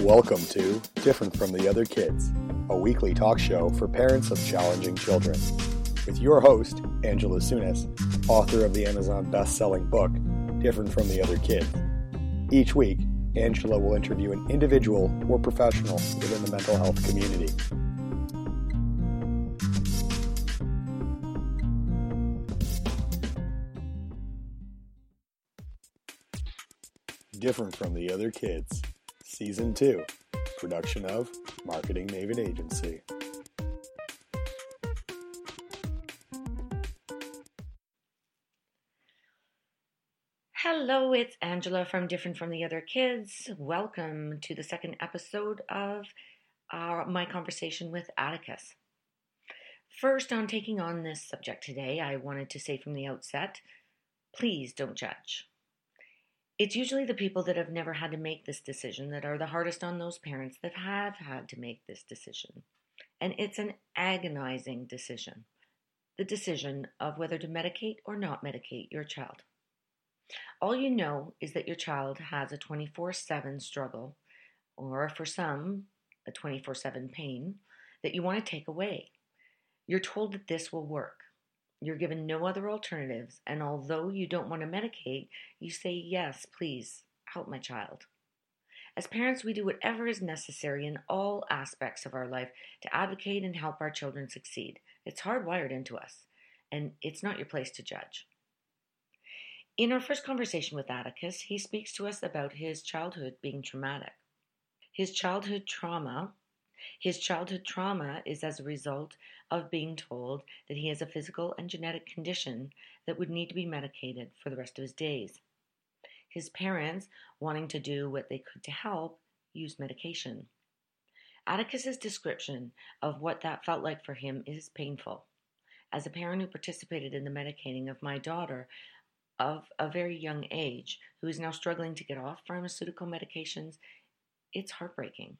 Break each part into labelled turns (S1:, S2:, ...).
S1: Welcome to Different from the Other Kids, a weekly talk show for parents of challenging children. With your host, Angela Sunas, author of the Amazon best selling book, Different from the Other Kids. Each week, Angela will interview an individual or professional within the mental health community. Different from the Other Kids, Season 2, production of Marketing Maven Agency.
S2: Hello, it's Angela from Different from the Other Kids. Welcome to the second episode of our, my conversation with Atticus. First, on taking on this subject today, I wanted to say from the outset please don't judge. It's usually the people that have never had to make this decision that are the hardest on those parents that have had to make this decision. And it's an agonizing decision the decision of whether to medicate or not medicate your child. All you know is that your child has a 24 7 struggle, or for some, a 24 7 pain that you want to take away. You're told that this will work. You're given no other alternatives, and although you don't want to medicate, you say, Yes, please, help my child. As parents, we do whatever is necessary in all aspects of our life to advocate and help our children succeed. It's hardwired into us, and it's not your place to judge. In our first conversation with Atticus, he speaks to us about his childhood being traumatic. His childhood trauma, his childhood trauma is as a result of being told that he has a physical and genetic condition that would need to be medicated for the rest of his days. His parents, wanting to do what they could to help, used medication. Atticus's description of what that felt like for him is painful. As a parent who participated in the medicating of my daughter of a very young age, who is now struggling to get off pharmaceutical medications, it's heartbreaking.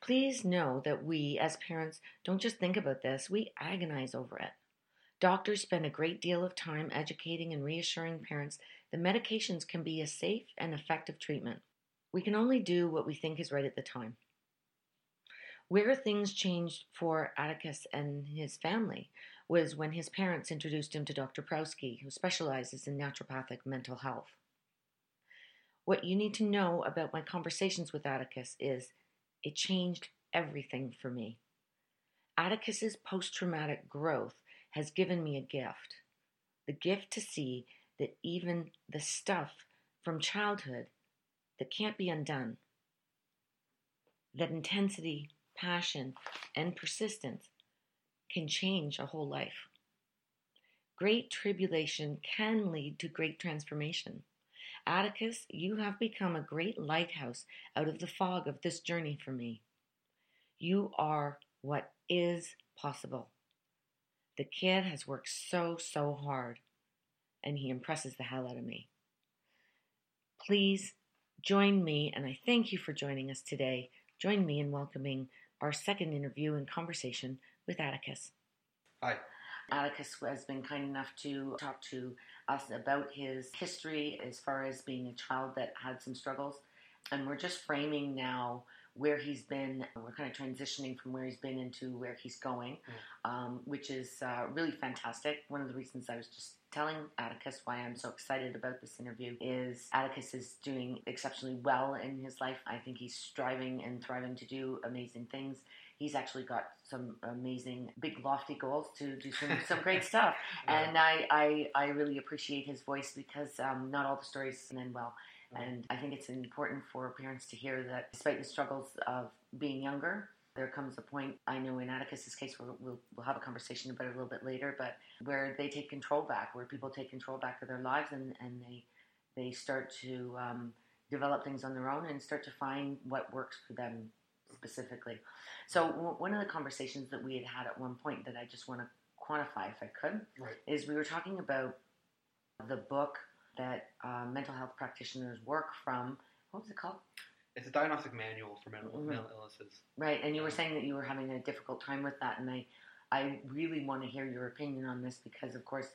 S2: Please know that we, as parents, don't just think about this, we agonize over it. Doctors spend a great deal of time educating and reassuring parents that medications can be a safe and effective treatment. We can only do what we think is right at the time. Where things changed for Atticus and his family was when his parents introduced him to Dr. Prowski, who specializes in naturopathic mental health. What you need to know about my conversations with Atticus is it changed everything for me. Atticus's post traumatic growth has given me a gift the gift to see that even the stuff from childhood that can't be undone, that intensity, passion, and persistence can change a whole life. Great tribulation can lead to great transformation. Atticus, you have become a great lighthouse out of the fog of this journey for me. You are what is possible. The kid has worked so, so hard, and he impresses the hell out of me. Please join me, and I thank you for joining us today. Join me in welcoming our second interview and conversation with Atticus.
S3: Hi.
S2: Atticus has been kind enough to talk to us about his history as far as being a child that had some struggles. And we're just framing now where he's been. We're kind of transitioning from where he's been into where he's going, mm. um, which is uh, really fantastic. One of the reasons I was just telling Atticus why I'm so excited about this interview is Atticus is doing exceptionally well in his life. I think he's striving and thriving to do amazing things he's actually got some amazing, big, lofty goals to do some, some great stuff. Yeah. And I, I, I, really appreciate his voice because um, not all the stories end well. And I think it's important for parents to hear that despite the struggles of being younger, there comes a point, I know in Atticus's case, we'll, we'll, we'll, have a conversation about it a little bit later, but where they take control back, where people take control back of their lives and, and they, they start to um, develop things on their own and start to find what works for them specifically. So w- one of the conversations that we had had at one point that I just want to quantify, if I could,
S3: right.
S2: is we were talking about the book that uh, mental health practitioners work from. What was it called?
S3: It's a diagnostic manual for mental, mm-hmm. mental illnesses.
S2: Right, and you were saying that you were having a difficult time with that, and I, I really want to hear your opinion on this because, of course,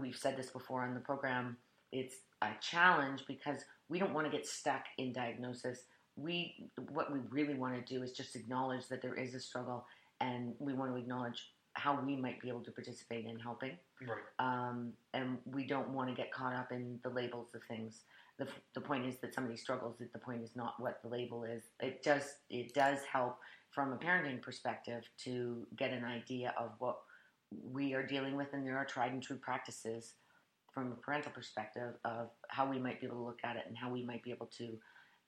S2: we've said this before on the program. It's a challenge because we don't want to get stuck in diagnosis we what we really want to do is just acknowledge that there is a struggle, and we want to acknowledge how we might be able to participate in helping.
S3: Right.
S2: Um, and we don't want to get caught up in the labels of things. The, the point is that somebody struggles. That the point is not what the label is. It does it does help from a parenting perspective to get an idea of what we are dealing with, and there are tried and true practices from a parental perspective of how we might be able to look at it and how we might be able to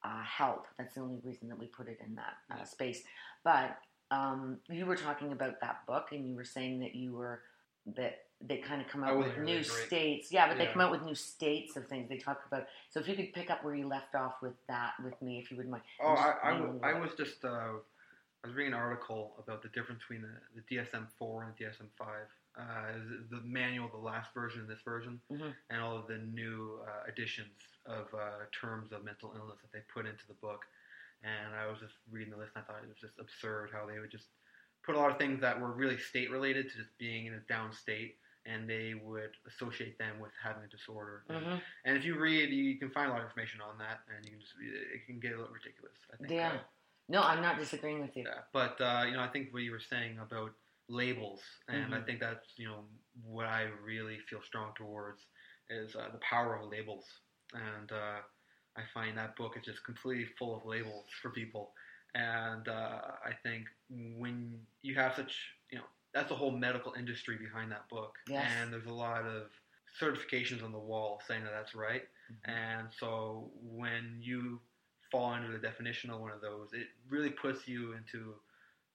S2: uh, help. That's the only reason that we put it in that uh, space. But um, you were talking about that book, and you were saying that you were that they kind of come out with
S3: really
S2: new
S3: great.
S2: states. Yeah, but they come out with new states of things. They talk about. So if you could pick up where you left off with that with me, if you wouldn't mind.
S3: Oh, I, I,
S2: name
S3: w-
S2: what-
S3: I was just uh, I was reading an article about the difference between the, the DSM-4 and the DSM-5. Uh, the- manual, the last version this version,
S2: Mhm.
S3: and all of the new uh, additions of uh, terms of mental illness that they put into the book. And I was just reading the list, and I thought it was just absurd how they would just put a lot of things that were really state related to just being in a down state, and they would associate them with having a disorder. And-
S2: Mhm.
S3: and if you read, you can find a lot of information on that, and you can just it can get a little ridiculous. I think.
S2: Yeah. No, I'm not disagreeing with you.
S3: yeah. But uh, you know, I think what you were saying about labels, and I
S2: Mhm.
S3: think that's you know what I really feel strong towards is uh, the power of labels, and uh, I find that book is just completely full of labels for people, and uh, I think when you have such you know that's the whole medical industry behind that book,
S2: Yes.
S3: and there's a lot of certifications on the wall saying that that's right.
S2: Mhm.
S3: And so when you fall into the definition of one of those, it really puts you into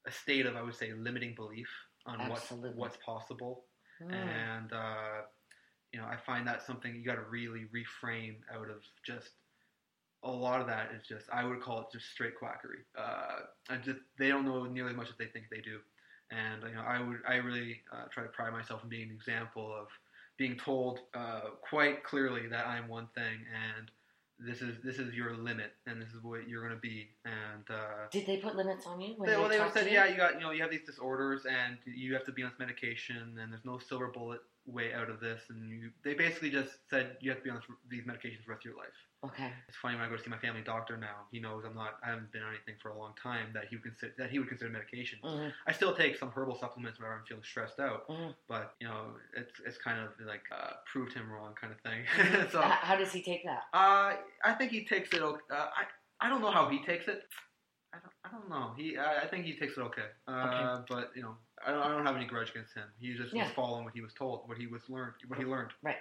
S3: a state of, I would say, limiting belief on what's
S2: Absolutely.
S3: what's possible.
S2: Mm.
S3: And uh, you know, I find that something you got to really reframe out of just a lot of that is just I would call it just straight quackery. Uh, I just they don't know nearly as much as they think they do. And you know, I would I really uh, try to pride myself in being an example of being told uh, quite clearly that I'm one thing and this is this is your limit and this is what you're going to be and uh,
S2: Did they put limits on you when
S3: they,
S2: they,
S3: well, they said yeah you got you know you have these disorders and you have to be on this medication and there's no silver bullet way out of this and you they basically just said you have to be on this, these medications for the rest of your life
S2: Okay.
S3: it's funny when I go to see my family doctor now. He knows I'm not. I haven't been on anything for a long time that he would consider that he would consider medication.
S2: hmm
S3: I still take some herbal supplements whenever I'm feeling stressed out,
S2: Mhm.
S3: but you know, it's it's kind of like uh, proved him wrong kind of thing. so
S2: How does he take that?
S3: uh, I think he takes it. Uh, I I don't know how he takes it. I don't, I don't know. He I, I think he takes it okay. Uh, But you know, I don't, I don't have any grudge against him. He just
S2: Yeah.
S3: was following what he was told, what he was learned, what he learned.
S2: Right.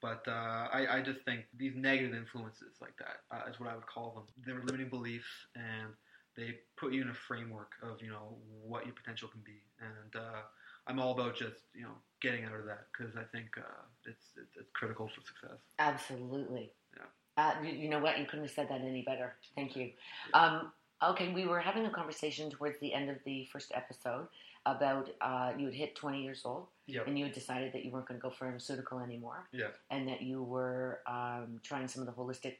S3: But uh, I, I just think these negative influences like that uh, is what I would call them. They're limiting beliefs, and they put you in a framework of you know what your potential can be. And uh, I'm all about just you know getting out of that because I think uh, it's, it's it's critical for success.
S2: Absolutely.
S3: Yeah.
S2: Uh, you, you know what? You couldn't have said that any better. Thank you. Um, okay, we were having a conversation towards the end of the first episode about uh, you had hit 20 years old
S3: Yep.
S2: and you had decided that you weren't going to go pharmaceutical anymore
S3: Yeah.
S2: and that you were um, trying some of the holistic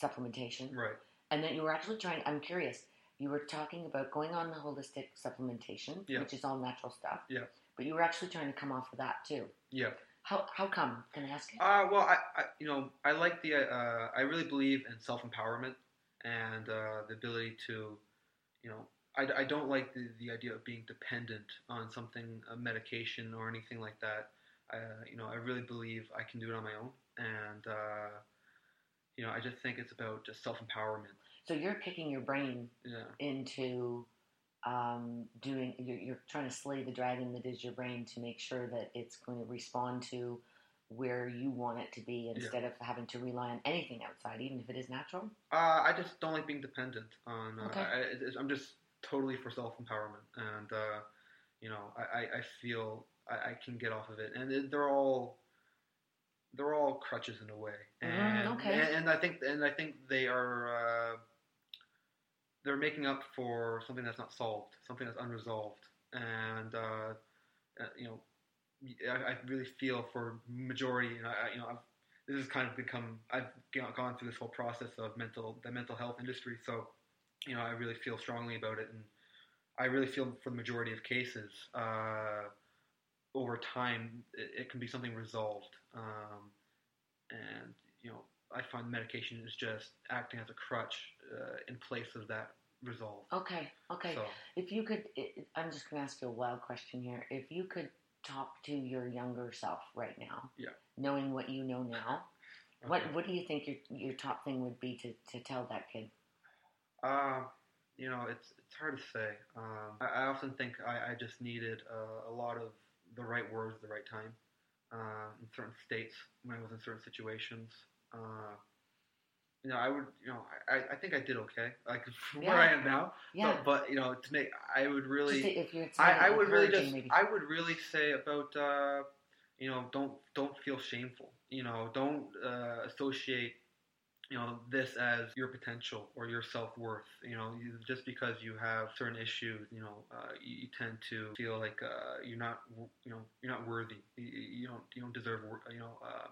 S2: supplementation
S3: Right.
S2: and that you were actually trying. I'm curious. You were talking about going on the holistic supplementation,
S3: Yeah.
S2: which is all natural stuff.
S3: Yeah.
S2: But you were actually trying to come off of that too.
S3: Yeah.
S2: How how come? Can I ask you?
S3: Uh, well, I, I, you know, I like the, uh, I really believe in self empowerment and uh, the ability to, you know, I, I don't like the, the idea of being dependent on something, a medication or anything like that. Uh, you know, I really believe I can do it on my own, and uh, you know, I just think it's about just self empowerment.
S2: So you're kicking your brain
S3: Yeah,
S2: into um, doing. You're, you're trying to slay the dragon that is your brain to make sure that it's going to respond to where you want it to be instead of having to rely on anything outside, even if it is natural.
S3: uh, I just don't like being dependent on. Uh,
S2: Okay.
S3: I, I'm just totally for self empowerment, and uh, you know, I, I, I feel I, I can get off of it, and they're all they're all crutches in a way,
S2: Mhm,
S3: and
S2: okay.
S3: and, and I think and I think they are uh, they're making up for something that's not solved, something that's unresolved, and uh, uh, you know, I, I really feel for majority, and I, I- you know, I've, this has kind of become I've gone through this whole process of mental the mental health industry, so you know, I really feel strongly about it, and I really feel for the majority of cases, uh, over time, it, it can be something resolved, um, and you know, I find medication is just acting as a crutch uh, in place of that resolve.
S2: Okay, okay.
S3: So,
S2: If you could, I'm just going to ask you a wild question here. If you could talk to your younger self right now,
S3: Yeah.
S2: knowing what you know now, what what do you think your your top thing would be to, to tell that kid?
S3: Uh, you know, it's it's hard to say. Um, I, I often think I, I just needed uh, a lot of the right words at the right time uh, in certain states when I was in certain situations. Uh, you know, I would, you know, I, I think I did okay, like from where I am now.
S2: Yeah,
S3: But, but you know, to make, I would really,
S2: if you're
S3: I, I would really just
S2: maybe.
S3: I would really say about uh, you know don't don't feel shameful you know don't uh, associate you know this as your potential or your self worth you know you, just because you have certain issues you know uh, you, you tend to feel like uh, you're not you know you're not worthy you, you don't you don't deserve you know uh,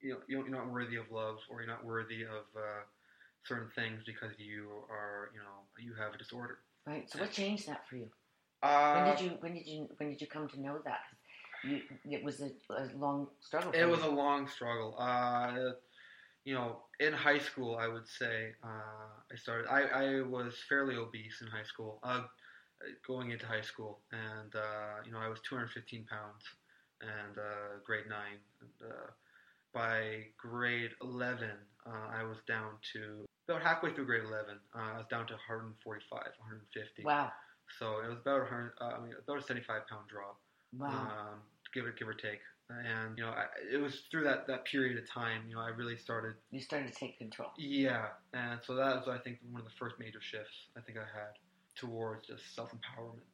S3: you know you're not worthy of love or you're not worthy of uh, certain things because you are you know you have a disorder.
S2: right. So what changed that for you?
S3: Uh,
S2: When did you when did you when did you come to know that You, it was a, a long struggle.
S3: It
S2: you.
S3: was a long struggle. You know, in high school, I would say uh, I started. I, I was fairly obese in high school, uh, going into high school, and uh, you know, I was 215 pounds, and uh, grade nine. And, uh, by grade 11, uh, I was down to about halfway through grade 11. Uh, I was down to 145, 150.
S2: wow,
S3: So it was about a hundred. Uh, I mean, about a 75 pound drop
S2: wow.
S3: um, give it give or take. And you know, I, it was through that, that period of time, you know, I really started.
S2: you started to take control.
S3: Yeah, and so that was, I think, one of the first major shifts I think I had towards just self empowerment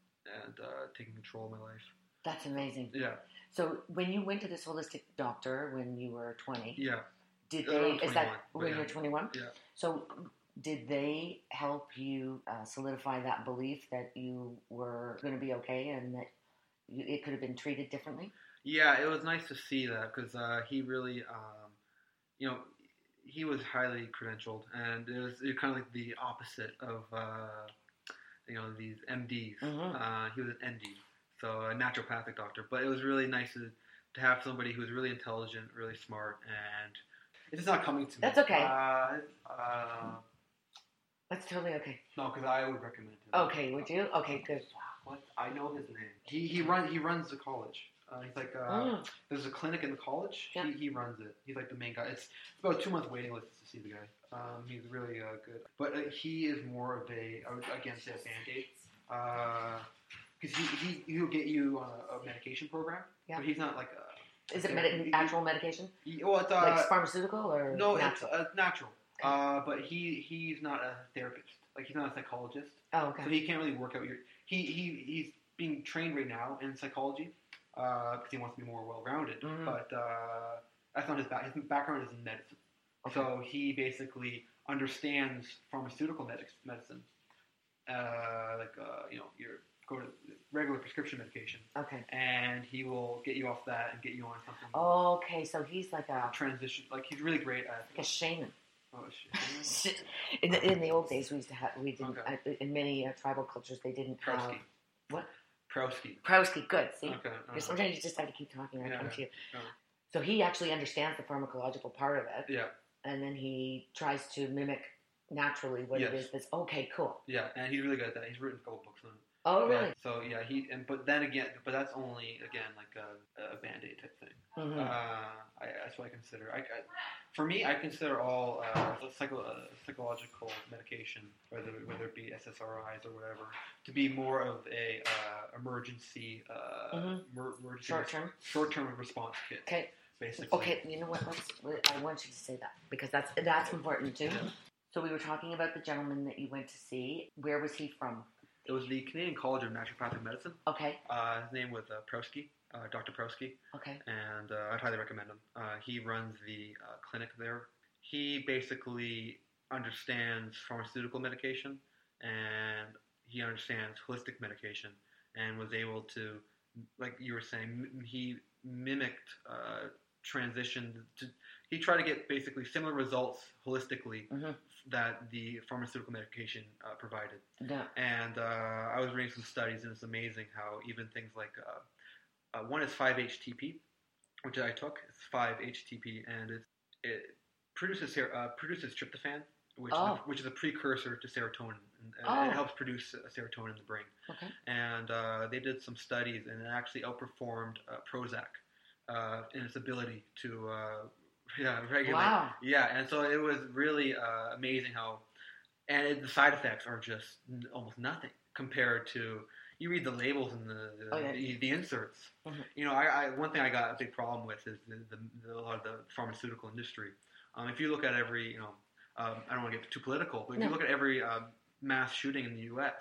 S3: and uh, taking control of my life.
S2: That's amazing.
S3: Yeah,
S2: So when you went to this holistic doctor when you were twenty,
S3: yeah,
S2: did
S3: Uh,
S2: they? Is that when
S3: yeah.
S2: you were twenty-one?
S3: Yeah.
S2: So did they help you uh, solidify that belief that you were going to be okay and that you, it could have been treated differently?
S3: Yeah. It was nice to see that because uh, he really, um, you know, he was highly credentialed, and it was, it was kind of like the opposite of, uh, you know, these MDs.
S2: Mhm.
S3: Uh, he was an ND, so a naturopathic doctor. But it was really nice to, to have somebody who was really intelligent, really smart, and it's just not coming to me.
S2: That's okay.
S3: Uh, uh,
S2: That's totally okay.
S3: no, because I would recommend him.
S2: Okay, would you? Okay, good.
S3: What? I know his name. He he runs he runs the college. Uh, he's like uh,
S2: Mm.
S3: there's a clinic in the college.
S2: Yeah.
S3: He, he runs it. He's like the main guy. It's, about a two month waiting list to see the guy. Um, he's really uh, good. But uh, he is more of a I would again say a band aid. Because he, he he'll get you on a, a medication program.
S2: Yeah.
S3: But he's not like a.
S2: Is it
S3: he-
S2: actual medication,
S3: he- well, it's uh,
S2: like pharmaceutical or
S3: no,
S2: natural?
S3: it's uh, natural. Uh, but he he's not a therapist. Like he's not a psychologist.
S2: oh, okay.
S3: So he can't really work out your. He, he he's being trained right now in psychology because he wants to be more well rounded.
S2: Mhm.
S3: But uh, that's not his back. His background is in medicine.
S2: Okay.
S3: So he basically understands pharmaceutical medic- medicine, uh, like uh, you know your go to regular prescription medication,
S2: okay.
S3: and he will get you off that and get you on something.
S2: Okay, so he's like a,
S3: Transition, like he's really great at.
S2: like a shaman.
S3: Oh shit!
S2: in, the, in the old days, we used to have we didn't
S3: Okay.
S2: uh, in many uh, tribal cultures they didn't have what?
S3: Prowski.
S2: Prowski. Good. See,
S3: Okay. Uh-huh.
S2: sometimes you just have to keep talking. I
S3: Yeah,
S2: come to you.
S3: yeah.
S2: So he actually understands the pharmacological part of it,
S3: Yeah.
S2: and then he tries to mimic naturally what it
S3: Yes.
S2: is. That's okay. Cool.
S3: Yeah, and he's really good at that. He's written a couple books on it.
S2: Oh, really?
S3: so yeah, he and but then again, but that's only again like a, a band aid type thing.
S2: hmm
S3: Uh, I, that's what I consider. I, I, for me, I consider all uh, psycho, uh, psychological medication, whether whether it be SSRIs or whatever, to be more of a uh, emergency uh,
S2: Mhm.
S3: mer- emergency
S2: Short term.
S3: short term response kit.
S2: Okay.
S3: Basically.
S2: Okay. You know what? Let's. I want you to say that because that's that's important too.
S3: Yeah.
S2: So we were talking about the gentleman that you went to see. Where was he from?
S3: It was the Canadian College of Naturopathic Medicine.
S2: Okay.
S3: Uh, his name was uh, Prowski, uh, Dr. Prowski.
S2: Okay.
S3: and uh, I'd highly recommend him. Uh, he runs the uh, clinic there. He basically understands pharmaceutical medication and he understands holistic medication and was able to, like you were saying, m- he mimicked uh, transition to. He tried to get basically similar results holistically
S2: Mhm.
S3: that the pharmaceutical medication uh, provided.
S2: Yeah.
S3: And uh, I was reading some studies, and it's amazing how even things like uh, uh, one is 5-HTP, which I took. It's 5-HTP, and it's it produces uh, produces tryptophan, which
S2: Oh.
S3: is a, which is a precursor to serotonin.
S2: Oh.
S3: It helps produce uh, serotonin in the brain.
S2: Okay.
S3: And uh, they did some studies, and it actually outperformed uh, Prozac uh, in its ability to uh, yeah regulate.
S2: Wow.
S3: Yeah, and so it was really uh, amazing how, and it, the side effects are just n- almost nothing compared to. You read the labels and the the,
S2: Oh, yeah.
S3: the, the inserts.
S2: Mhm.
S3: You know, I, I one thing I got a big problem with is the, the, a lot of the pharmaceutical industry. Um, if you look at every, you know, um, I don't want to get too political, but if
S2: No.
S3: you look at every um, mass shooting in the U.S.,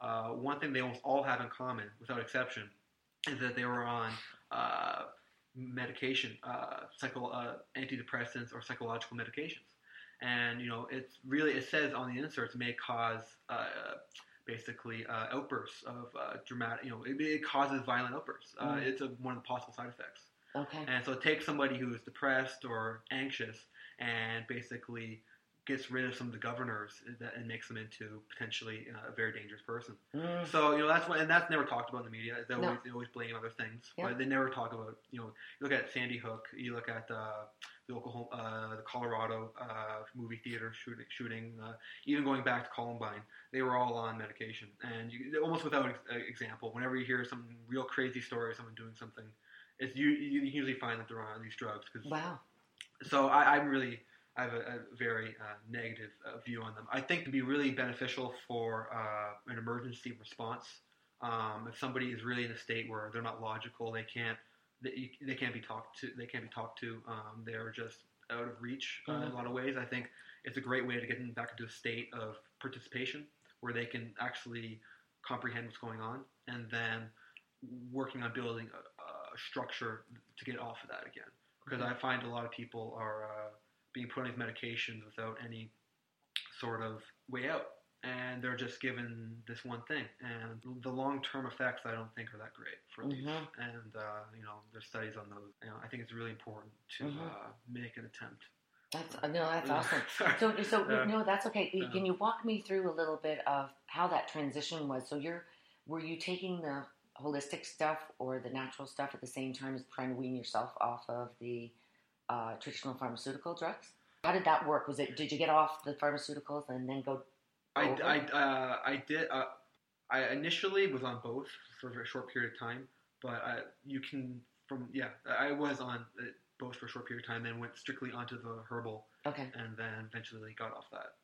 S3: uh, one thing they almost all have in common, without exception, is that they were on uh, medication, uh, psycho, uh, antidepressants or psychological medications. And you know, it's really it says on the inserts may cause uh, basically uh, outbursts of uh, dramatic. You know, it, it causes violent outbursts. Uh,
S2: Mm.
S3: It's a, one of the possible side effects.
S2: Okay.
S3: And so it takes somebody who is depressed or anxious and basically gets rid of some of the governors and makes them into potentially uh, a very dangerous person.
S2: Mm.
S3: So you know that's what, and that's never talked about in the media. They
S2: No.
S3: always, they always blame other things,
S2: Yeah.
S3: but they never talk about you know. You look at Sandy Hook. You look at uh, the Oklahoma, uh, the Colorado uh, movie theater shooting. shooting uh, even going back to Columbine, they were all on medication, and you, almost without ex- uh, example, whenever you hear some real crazy story of someone doing something, it's you, you usually find that they're on these drugs. Cause,
S2: Wow.
S3: so I, I'm really I have a, a very uh, negative uh, view on them. I think it can be really beneficial for uh, an emergency response. Um, if somebody is really in a state where they're not logical, they can't they, they can't be talked to. They can't be talked to. Um, they're just out of reach uh, in a lot of ways. I think it's a great way to get them back into a state of participation where they can actually comprehend what's going on, and then working on building a, a structure to get off of that again. Because I find a lot of people are uh, being put on these medications without any sort of way out. And they're just given this one thing, and the long-term effects I don't think are that great for these.
S2: Mhm.
S3: And uh, you know, there's studies on those. You know, I think it's really important to
S2: Mhm.
S3: uh, make an attempt.
S2: That's uh, no, that's awesome. So, so
S3: Yeah.
S2: no, that's okay. Can you walk me through a little bit of how that transition was? So, you're were you taking the holistic stuff or the natural stuff at the same time as trying to wean yourself off of the uh, traditional pharmaceutical drugs? How did that work? Was it did you get off the pharmaceuticals and then go?
S3: I,
S2: over?
S3: I, uh, I did. Uh, I initially was on both for a short period of time, but I, you can from yeah, I was on uh, both for a short period of time, then went strictly onto the herbal,
S2: Okay,
S3: and then eventually got off that.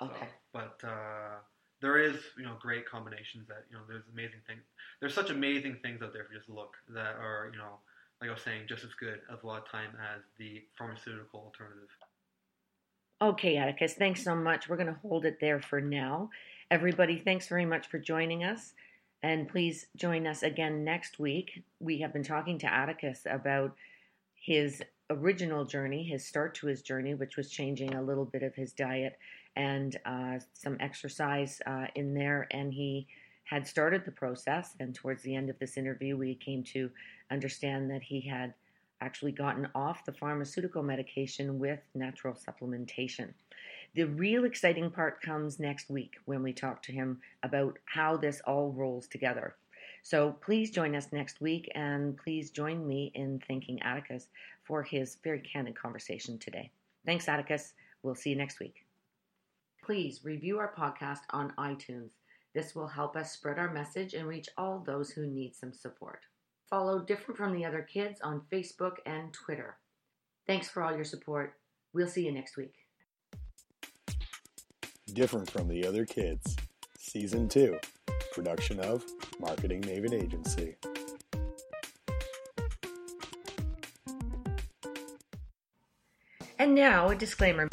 S3: So,
S2: okay,
S3: but uh, there is you know great combinations that you know there's amazing things. There's such amazing things out there if you just look that are you know like I was saying just as good as a lot of time as the pharmaceutical alternative.
S2: okay, Atticus. Thanks so much. We're going to hold it there for now. Everybody, thanks very much for joining us. And please join us again next week. We have been talking to Atticus about his original journey, his start to his journey, which was changing a little bit of his diet and uh, some exercise uh, in there. And he had started the process. And towards the end of this interview, we came to understand that he had actually gotten off the pharmaceutical medication with natural supplementation. The real exciting part comes next week when we talk to him about how this all rolls together. So please join us next week and please join me in thanking Atticus for his very candid conversation today. Thanks, Atticus. We'll see you next week. Please review our podcast on iTunes. This will help us spread our message and reach all those who need some support. Follow Different from the Other Kids on Facebook and Twitter. Thanks for all your support. We'll see you next week.
S1: Different from the Other Kids, Season 2, production of Marketing Maven Agency.
S2: And now, a disclaimer.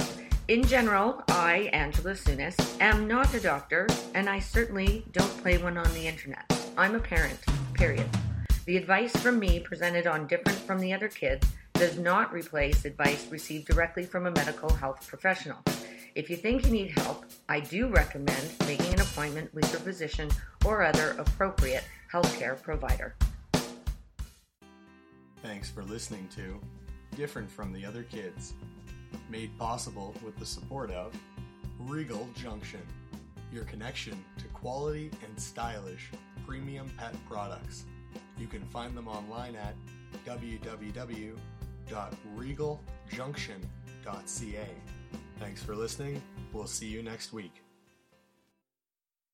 S2: In general, I, Angela Sunis, am not a doctor, and I certainly don't play one on the internet. I'm a parent, period. The advice from me presented on Different from the Other Kids does not replace advice received directly from a medical health professional. If you think you need help, I do recommend making an appointment with your physician or other appropriate healthcare provider.
S1: Thanks for listening to Different from the Other Kids, made possible with the support of Regal Junction, your connection to quality and stylish premium pet products. You can find them online at www.regaljunction.ca. Thanks for listening. We'll see you next week.